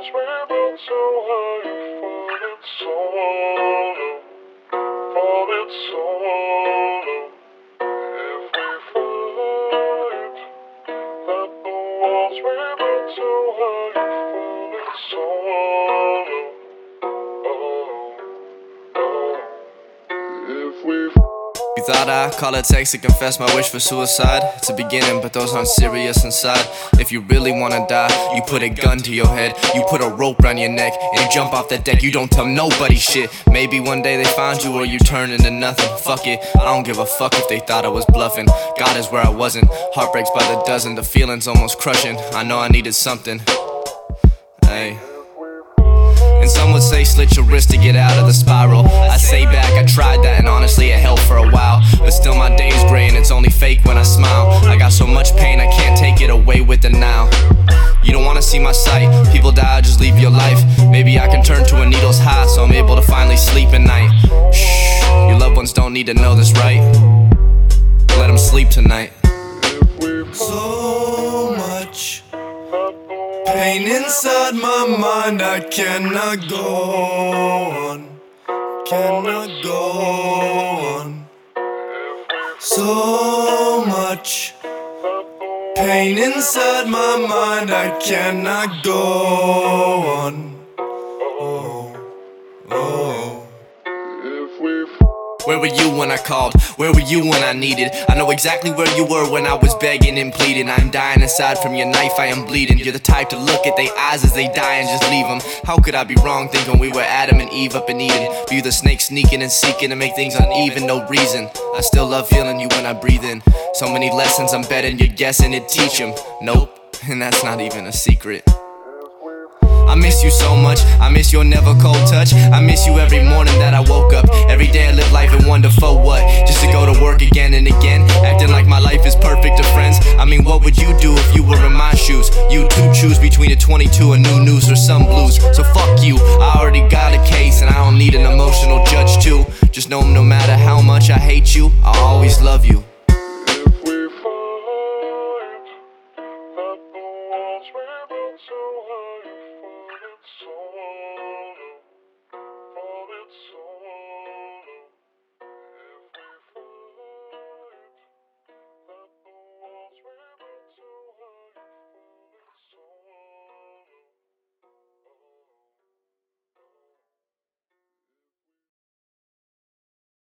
walls we built so high, falling so low, falling so low. If we find that the walls we built so high, falling so You thought I'd call a text to confess my wish for suicide? It's a beginning, but those aren't serious inside. If you really wanna die, you put a gun to your head, you put a rope around your neck, and you jump off that deck. You don't tell nobody shit. Maybe one day they find you or you turn into nothing. Fuck it, I don't give a fuck if they thought I was bluffing. God is where I wasn't. Heartbreaks by the dozen, the feelings almost crushing. I know I needed something. Hey. And some would say slit your wrist to get out of the spiral. I say back, I and honestly it held for a while. But still my day's gray and it's only fake when I smile. I got so much pain, I can't take it away with the now. You don't wanna see my sight, people die, just leave your life. Maybe I can turn to a needle's high so I'm able to finally sleep at night. Shh, your loved ones don't need to know this, right? Let them sleep tonight. So much pain inside my mind, I cannot go on. Cannot go on. So much pain inside my mind, I cannot go on. Where were you when I called? Where were you when I needed? I know exactly where you were when I was begging and pleading. I'm dying inside from your knife, I am bleeding. You're the type to look at their eyes as they die and just leave them. How could I be wrong thinking we were Adam and Eve up in Eden? Be the snake sneaking and seeking to make things uneven, no reason. I still love feeling you when I breathe in. So many lessons I'm betting you're guessing to teach them. Nope, and that's not even a secret. I miss you so much. I miss your never cold touch. I miss you every morning that I woke up. Every day I live life and wonder for what? Just to go to work again and again. Acting like my life is perfect to friends. I mean, what would you do if you were in my shoes? You two choose between a 22, a new news, or some blues. So fuck you. I already got a case and I don't need an emotional judge too. Just know no matter how much I hate you, I'll always love you.